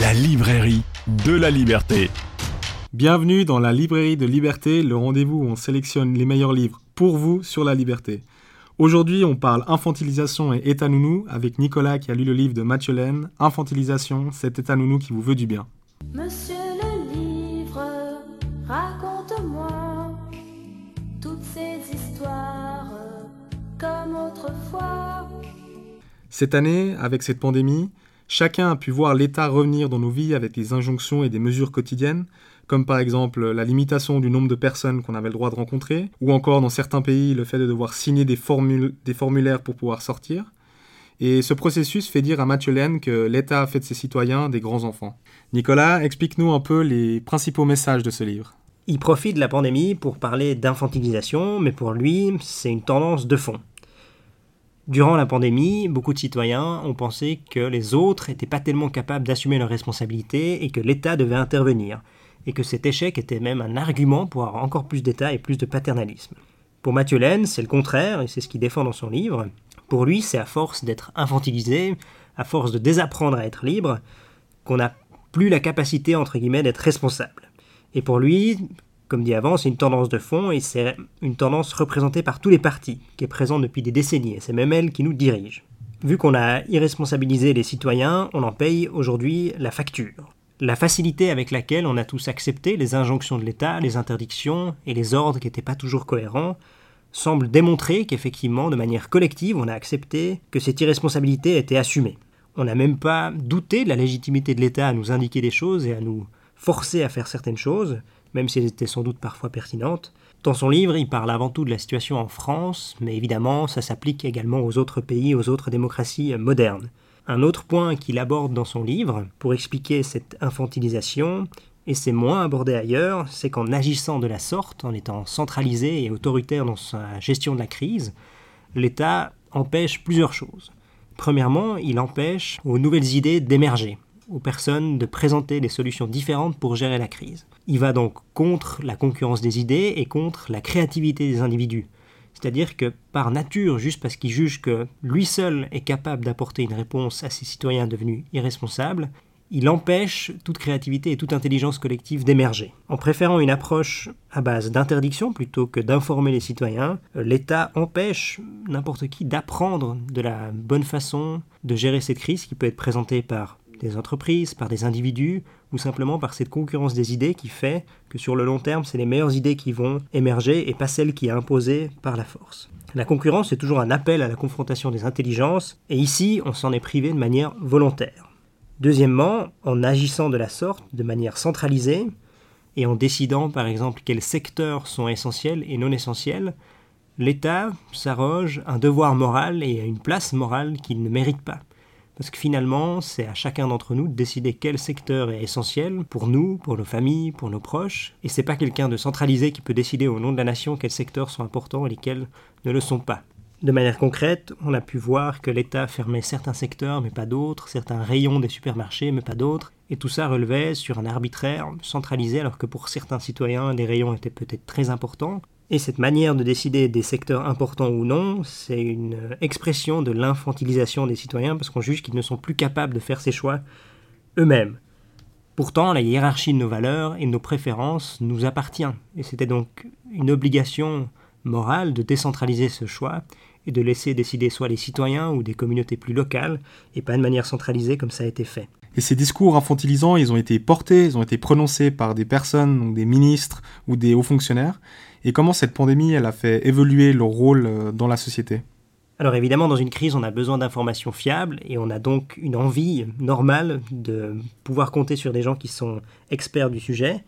La librairie de la liberté. Bienvenue dans la librairie de liberté, le rendez-vous où on sélectionne les meilleurs livres pour vous sur la liberté. Aujourd'hui, on parle infantilisation et état nounou avec Nicolas qui a lu le livre de Mathieu Laine, Infantilisation, cet état nounou qui vous veut du bien. Monsieur le livre, raconte-moi toutes ces histoires comme autrefois. Cette année, avec cette pandémie, chacun a pu voir l'État revenir dans nos vies avec des injonctions et des mesures quotidiennes, comme par exemple la limitation du nombre de personnes qu'on avait le droit de rencontrer, ou encore dans certains pays le fait de devoir signer des, formulaires pour pouvoir sortir. Et ce processus fait dire à Mathieu Laine que l'État a fait de ses citoyens des grands enfants. Nicolas, explique-nous un peu les principaux messages de ce livre. Il profite de la pandémie pour parler d'infantilisation, mais pour lui, c'est une tendance de fond. Durant la pandémie, beaucoup de citoyens ont pensé que les autres n'étaient pas tellement capables d'assumer leurs responsabilités et que l'État devait intervenir, et que cet échec était même un argument pour avoir encore plus d'État et plus de paternalisme. Pour Mathieu Laine, c'est le contraire, et c'est ce qu'il défend dans son livre. Pour lui, c'est à force d'être infantilisé, à force de désapprendre à être libre, qu'on n'a plus la capacité, entre guillemets, d'être responsable. Et pour lui, comme dit avant, c'est une tendance de fond et c'est une tendance représentée par tous les partis, qui est présente depuis des décennies, et c'est même elle qui nous dirige. Vu qu'on a irresponsabilisé les citoyens, on en paye aujourd'hui la facture. La facilité avec laquelle on a tous accepté les injonctions de l'État, les interdictions et les ordres qui n'étaient pas toujours cohérents, semble démontrer qu'effectivement, de manière collective, on a accepté que cette irresponsabilité était assumée. On n'a même pas douté de la légitimité de l'État à nous indiquer des choses et à nous forcer à faire certaines choses, même si elles étaient sans doute parfois pertinentes. Dans son livre, il parle avant tout de la situation en France, mais évidemment, ça s'applique également aux autres pays, aux autres démocraties modernes. Un autre point qu'il aborde dans son livre, pour expliquer cette infantilisation, et c'est moins abordé ailleurs, c'est qu'en agissant de la sorte, en étant centralisé et autoritaire dans sa gestion de la crise, l'État empêche plusieurs choses. Premièrement, il empêche aux nouvelles idées d'émerger, aux personnes de présenter des solutions différentes pour gérer la crise. Il va donc contre la concurrence des idées et contre la créativité des individus. C'est-à-dire que par nature, juste parce qu'il juge que lui seul est capable d'apporter une réponse à ses citoyens devenus irresponsables, il empêche toute créativité et toute intelligence collective d'émerger. En préférant une approche à base d'interdiction plutôt que d'informer les citoyens, l'État empêche n'importe qui d'apprendre de la bonne façon de gérer cette crise qui peut être présentée par des entreprises, par des individus, ou simplement par cette concurrence des idées qui fait que sur le long terme, c'est les meilleures idées qui vont émerger et pas celles qui est imposées par la force. La concurrence est toujours un appel à la confrontation des intelligences, et ici, on s'en est privé de manière volontaire. Deuxièmement, en agissant de la sorte, de manière centralisée, et en décidant par exemple quels secteurs sont essentiels et non essentiels, l'État s'arroge un devoir moral et une place morale qu'il ne mérite pas. Parce que finalement, c'est à chacun d'entre nous de décider quel secteur est essentiel pour nous, pour nos familles, pour nos proches. Et c'est pas quelqu'un de centralisé qui peut décider au nom de la nation quels secteurs sont importants et lesquels ne le sont pas. De manière concrète, on a pu voir que l'État fermait certains secteurs mais pas d'autres, certains rayons des supermarchés mais pas d'autres, et tout ça relevait sur un arbitraire centralisé alors que pour certains citoyens des rayons étaient peut-être très importants, et cette manière de décider des secteurs importants ou non, c'est une expression de l'infantilisation des citoyens parce qu'on juge qu'ils ne sont plus capables de faire ces choix eux-mêmes. Pourtant, la hiérarchie de nos valeurs et de nos préférences nous appartient, et c'était donc une obligation morale de décentraliser ce choix et de laisser décider soit les citoyens ou des communautés plus locales, et pas de manière centralisée comme ça a été fait. Et ces discours infantilisants, ils ont été portés, ils ont été prononcés par des personnes, des ministres ou des hauts fonctionnaires, et comment cette pandémie, elle a fait évoluer leur rôle euh, dans la société? Alors évidemment, dans une crise, on a besoin d'informations fiables et on a donc une envie normale de pouvoir compter sur des gens qui sont experts du sujet.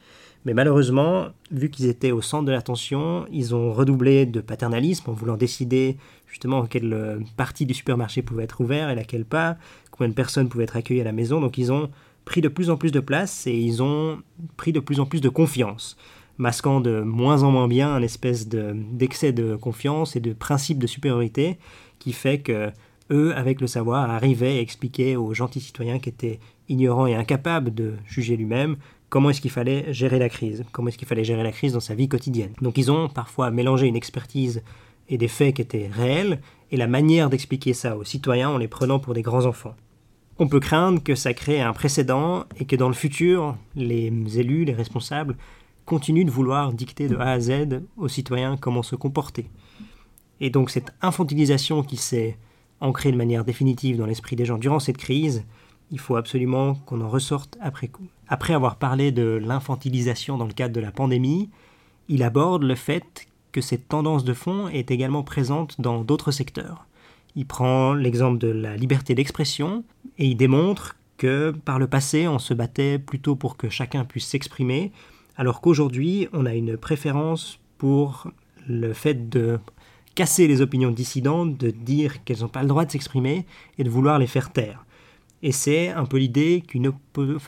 Mais malheureusement, vu qu'ils étaient au centre de l'attention, ils ont redoublé de paternalisme en voulant décider justement quelle euh, partie du supermarché pouvait être ouverte et laquelle pas, combien de personnes pouvaient être accueillies à la maison. Donc ils ont pris de plus en plus de place et ils ont pris de plus en plus de confiance masquant de moins en moins bien un espèce d'excès de, confiance et de principe de supériorité qui fait que eux, avec le savoir, arrivaient à expliquer aux gentils citoyens qui étaient ignorants et incapables de juger lui-même comment est-ce qu'il fallait gérer la crise, comment est-ce qu'il fallait gérer la crise dans sa vie quotidienne? Donc ils ont parfois mélangé une expertise et des faits qui étaient réels et la manière d'expliquer ça aux citoyens en les prenant pour des grands enfants. On peut craindre que ça crée un précédent et que dans le futur, les élus, les responsables, continuent de vouloir dicter de A à Z aux citoyens comment se comporter. Et donc cette infantilisation qui s'est ancrée de manière définitive dans l'esprit des gens durant cette crise, il faut absolument qu'on en ressorte après coup. Après avoir parlé de l'infantilisation dans le cadre de la pandémie, il aborde le fait que cette tendance de fond est également présente dans d'autres secteurs. Il prend l'exemple de la liberté d'expression et il démontre que par le passé on se battait plutôt pour que chacun puisse s'exprimer, alors qu'aujourd'hui on a une préférence pour le fait de casser les opinions dissidentes, de dire qu'elles n'ont pas le droit de s'exprimer et de vouloir les faire taire. Et c'est un peu l'idée qu'une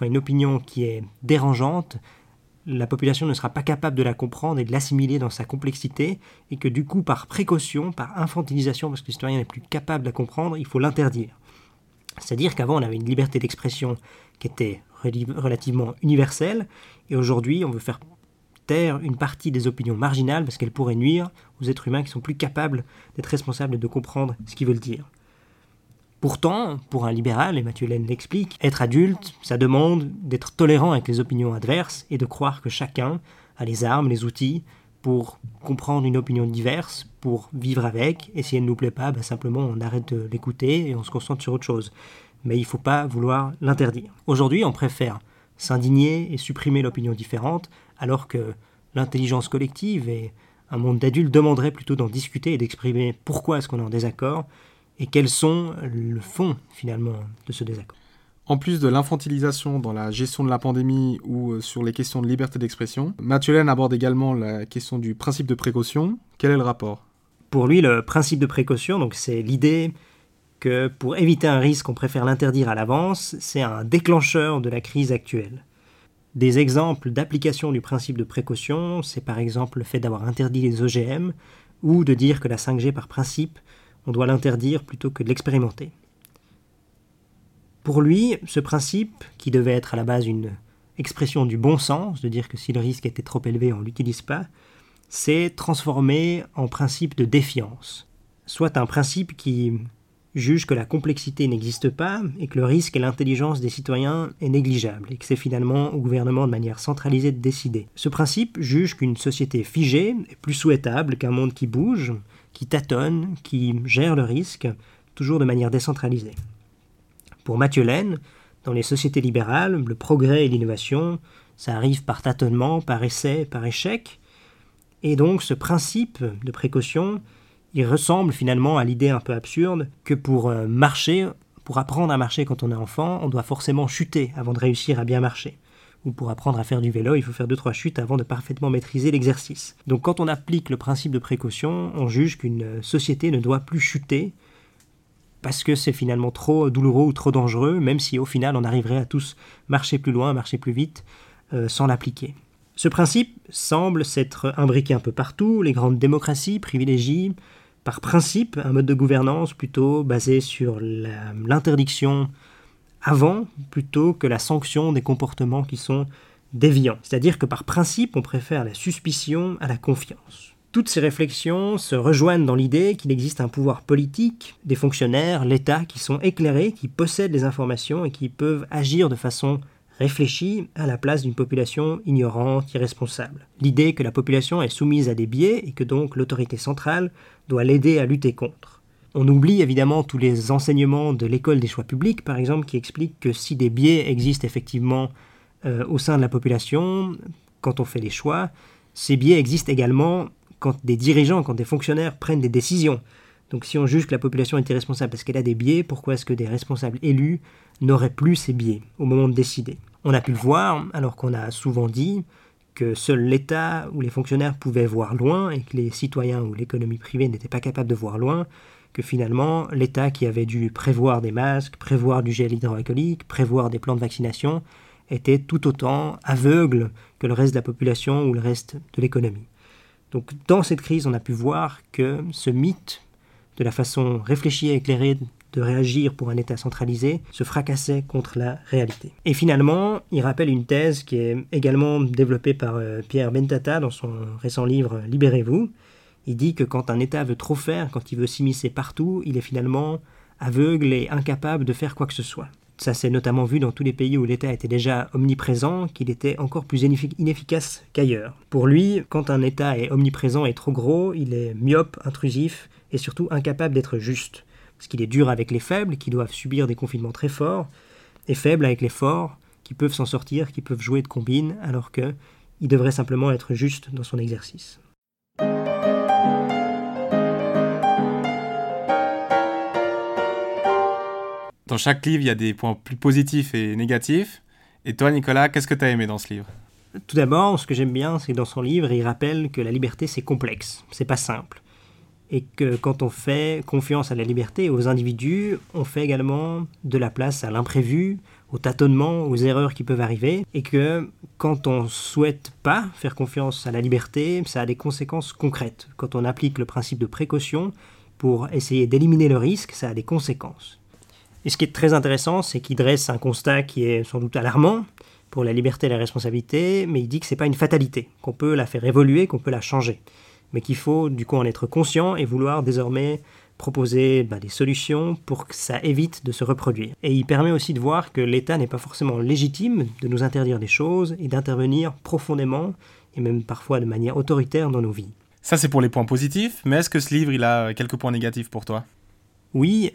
une opinion qui est dérangeante, la population ne sera pas capable de la comprendre et de l'assimiler dans sa complexité, et que du coup, par précaution, par infantilisation, parce que le citoyen n'est plus capable de la comprendre, il faut l'interdire. C'est-à-dire qu'avant, on avait une liberté d'expression qui était relativement universelle, et aujourd'hui, on veut faire taire une partie des opinions marginales parce qu'elles pourraient nuire aux êtres humains qui sont plus capables d'être responsables et de comprendre ce qu'ils veulent dire. Pourtant, pour un libéral, et Mathieu Laine l'explique, être adulte, ça demande d'être tolérant avec les opinions adverses et de croire que chacun a les armes, les outils pour comprendre une opinion diverse, pour vivre avec, et si elle ne nous plaît pas, bah, simplement on arrête de l'écouter et on se concentre sur autre chose. Mais il ne faut pas vouloir l'interdire. Aujourd'hui, on préfère s'indigner et supprimer l'opinion différente, alors que l'intelligence collective et un monde d'adultes demanderaient plutôt d'en discuter et d'exprimer pourquoi est-ce qu'on est en désaccord, et quels sont le fond finalement de ce désaccord? En plus de l'infantilisation dans la gestion de la pandémie ou euh, sur les questions de liberté d'expression, Mathieu aborde également la question du principe de précaution. Quel est le rapport? Pour lui, le principe de précaution, donc c'est l'idée que pour éviter un risque, on préfère l'interdire à l'avance, c'est un déclencheur de la crise actuelle. Des exemples d'application du principe de précaution, c'est par exemple le fait d'avoir interdit les OGM ou de dire que la 5G par principe on doit l'interdire plutôt que de l'expérimenter. Pour lui, ce principe, qui devait être à la base une expression du bon sens, de dire que si le risque était trop élevé, on ne l'utilise pas, s'est transformé en principe de défiance, soit un principe qui juge que la complexité n'existe pas et que le risque et l'intelligence des citoyens est négligeable et que c'est finalement au gouvernement de manière centralisée de décider. Ce principe juge qu'une société figée est plus souhaitable qu'un monde qui bouge, qui tâtonne, qui gère le risque, toujours de manière décentralisée. Pour Mathieu Laine, dans les sociétés libérales, le progrès et l'innovation, ça arrive par tâtonnement, par essai, par échec. Et donc ce principe de précaution, il ressemble finalement à l'idée un peu absurde que pour euh, marcher, pour apprendre à marcher quand on est enfant, on doit forcément chuter avant de réussir à bien marcher ou pour apprendre à faire du vélo, il faut faire deux trois chutes avant de parfaitement maîtriser l'exercice. Donc quand on applique le principe de précaution, on juge qu'une société ne doit plus chuter parce que c'est finalement trop douloureux ou trop dangereux, même si au final on arriverait à tous marcher plus loin, marcher plus vite euh, sans l'appliquer. Ce principe semble s'être imbriqué un peu partout. Les grandes démocraties privilégient par principe un mode de gouvernance plutôt basé sur l'interdiction avant plutôt que la sanction des comportements qui sont déviants. C'est-à-dire que par principe, on préfère la suspicion à la confiance. Toutes ces réflexions se rejoignent dans l'idée qu'il existe un pouvoir politique, des fonctionnaires, l'État, qui sont éclairés, qui possèdent les informations et qui peuvent agir de façon réfléchie à la place d'une population ignorante, irresponsable. L'idée que la population est soumise à des biais et que donc l'autorité centrale doit l'aider à lutter contre. On oublie évidemment tous les enseignements de l'école des choix publics, par exemple, qui expliquent que si des biais existent effectivement euh, au sein de la population, quand on fait des choix, ces biais existent également quand des dirigeants, quand des fonctionnaires prennent des décisions. Donc si on juge que la population est irresponsable parce qu'elle a des biais, pourquoi est-ce que des responsables élus n'auraient plus ces biais au moment de décider? On a pu le voir alors qu'on a souvent dit que seul l'État ou les fonctionnaires pouvaient voir loin et que les citoyens ou l'économie privée n'étaient pas capables de voir loin, que finalement, l'État qui avait dû prévoir des masques, prévoir du gel hydroalcoolique, prévoir des plans de vaccination, était tout autant aveugle que le reste de la population ou le reste de l'économie. Donc dans cette crise, on a pu voir que ce mythe de la façon réfléchie et éclairée de réagir pour un État centralisé se fracassait contre la réalité. Et finalement, il rappelle une thèse qui est également développée par euh, Pierre Bentata dans son récent livre Libérez-vous, il dit que quand un État veut trop faire, quand il veut s'immiscer partout, il est finalement aveugle et incapable de faire quoi que ce soit. Ça s'est notamment vu dans tous les pays où l'État était déjà omniprésent, qu'il était encore plus inefficace qu'ailleurs. Pour lui, quand un État est omniprésent et trop gros, il est myope, intrusif et surtout incapable d'être juste. Parce qu'il est dur avec les faibles, qui doivent subir des confinements très forts, et faible avec les forts, qui peuvent s'en sortir, qui peuvent jouer de combine, alors que il devrait simplement être juste dans son exercice. Dans chaque livre, il y a des points plus positifs et négatifs. Et toi, Nicolas, qu'est-ce que tu as aimé dans ce livre? Tout d'abord, ce que j'aime bien, c'est que dans son livre, il rappelle que la liberté, c'est complexe, c'est pas simple. Et que quand on fait confiance à la liberté aux individus, on fait également de la place à l'imprévu, au tâtonnement, aux erreurs qui peuvent arriver, et que quand on souhaite pas faire confiance à la liberté, ça a des conséquences concrètes. Quand on applique le principe de précaution pour essayer d'éliminer le risque, ça a des conséquences. Et ce qui est très intéressant, c'est qu'il dresse un constat qui est sans doute alarmant pour la liberté et la responsabilité, mais il dit que c'est pas une fatalité, qu'on peut la faire évoluer, qu'on peut la changer, mais qu'il faut du coup en être conscient et vouloir désormais proposer bah, des solutions pour que ça évite de se reproduire. Et il permet aussi de voir que l'État n'est pas forcément légitime de nous interdire des choses et d'intervenir profondément et même parfois de manière autoritaire dans nos vies. Ça c'est pour les points positifs, mais est-ce que ce livre il a quelques points négatifs pour toi? Oui,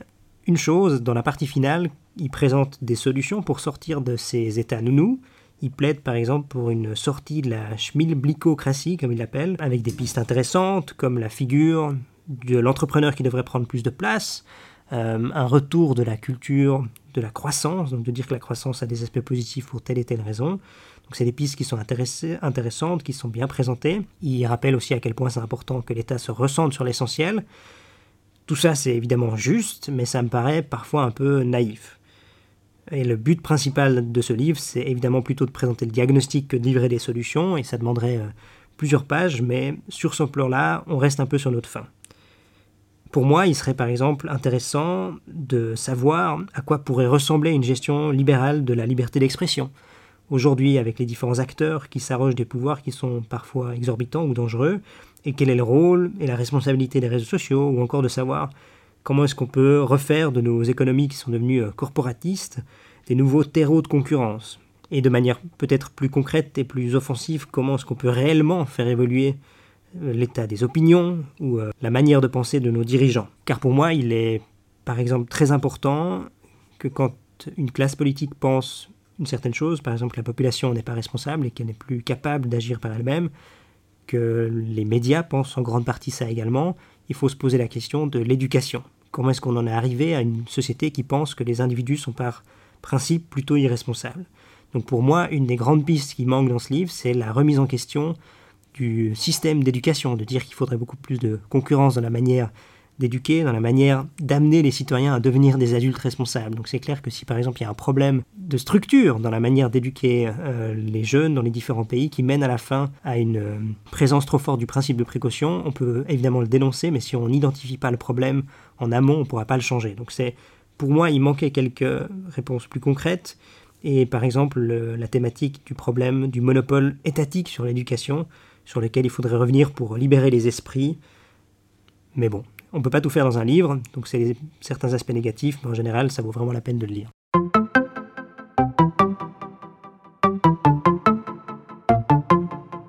une chose, dans la partie finale, il présente des solutions pour sortir de ces états nounous. Il plaide par exemple pour une sortie de la schmilblickocratie, comme il l'appelle, avec des pistes intéressantes, comme la figure de l'entrepreneur qui devrait prendre plus de place, euh, un retour de la culture de la croissance, donc de dire que la croissance a des aspects positifs pour telle et telle raison. Donc c'est des pistes qui sont intéressantes, qui sont bien présentées. Il rappelle aussi à quel point c'est important que l'État se ressente sur l'essentiel. Tout ça, c'est évidemment juste, mais ça me paraît parfois un peu naïf. Et le but principal de ce livre, c'est évidemment plutôt de présenter le diagnostic que de livrer des solutions, et ça demanderait euh, plusieurs pages, mais sur ce plan-là, on reste un peu sur notre fin. Pour moi, il serait par exemple intéressant de savoir à quoi pourrait ressembler une gestion libérale de la liberté d'expression. Aujourd'hui, avec les différents acteurs qui s'arrogent des pouvoirs qui sont parfois exorbitants ou dangereux, et quel est le rôle et la responsabilité des réseaux sociaux, ou encore de savoir comment est-ce qu'on peut refaire de nos économies qui sont devenues euh, corporatistes des nouveaux terreaux de concurrence? Et de manière peut-être plus concrète et plus offensive, comment est-ce qu'on peut réellement faire évoluer euh, l'état des opinions ou euh, la manière de penser de nos dirigeants? Car pour moi, il est par exemple très important que quand une classe politique pense une certaine chose, par exemple que la population n'est pas responsable et qu'elle n'est plus capable d'agir par elle-même, les médias pensent en grande partie ça également, il faut se poser la question de l'éducation. Comment est-ce qu'on en est arrivé à une société qui pense que les individus sont par principe plutôt irresponsables? Donc pour moi, une des grandes pistes qui manque dans ce livre, c'est la remise en question du système d'éducation, de dire qu'il faudrait beaucoup plus de concurrence dans la manière d'éduquer, dans la manière d'amener les citoyens à devenir des adultes responsables. Donc c'est clair que si par exemple il y a un problème de structure dans la manière d'éduquer euh, les jeunes dans les différents pays qui mène à la fin à une euh, présence trop forte du principe de précaution, on peut évidemment le dénoncer, mais si on n'identifie pas le problème en amont, on ne pourra pas le changer. Donc c'est pour moi il manquait quelques réponses plus concrètes. Et par exemple la thématique du problème du monopole étatique sur l'éducation, sur lequel il faudrait revenir pour libérer les esprits. Mais bon, on ne peut pas tout faire dans un livre, donc c'est certains aspects négatifs, mais en général, ça vaut vraiment la peine de le lire.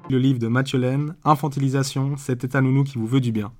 Le livre de Mathieu Laine, Infantilisation, cet état nounou qui vous veut du bien.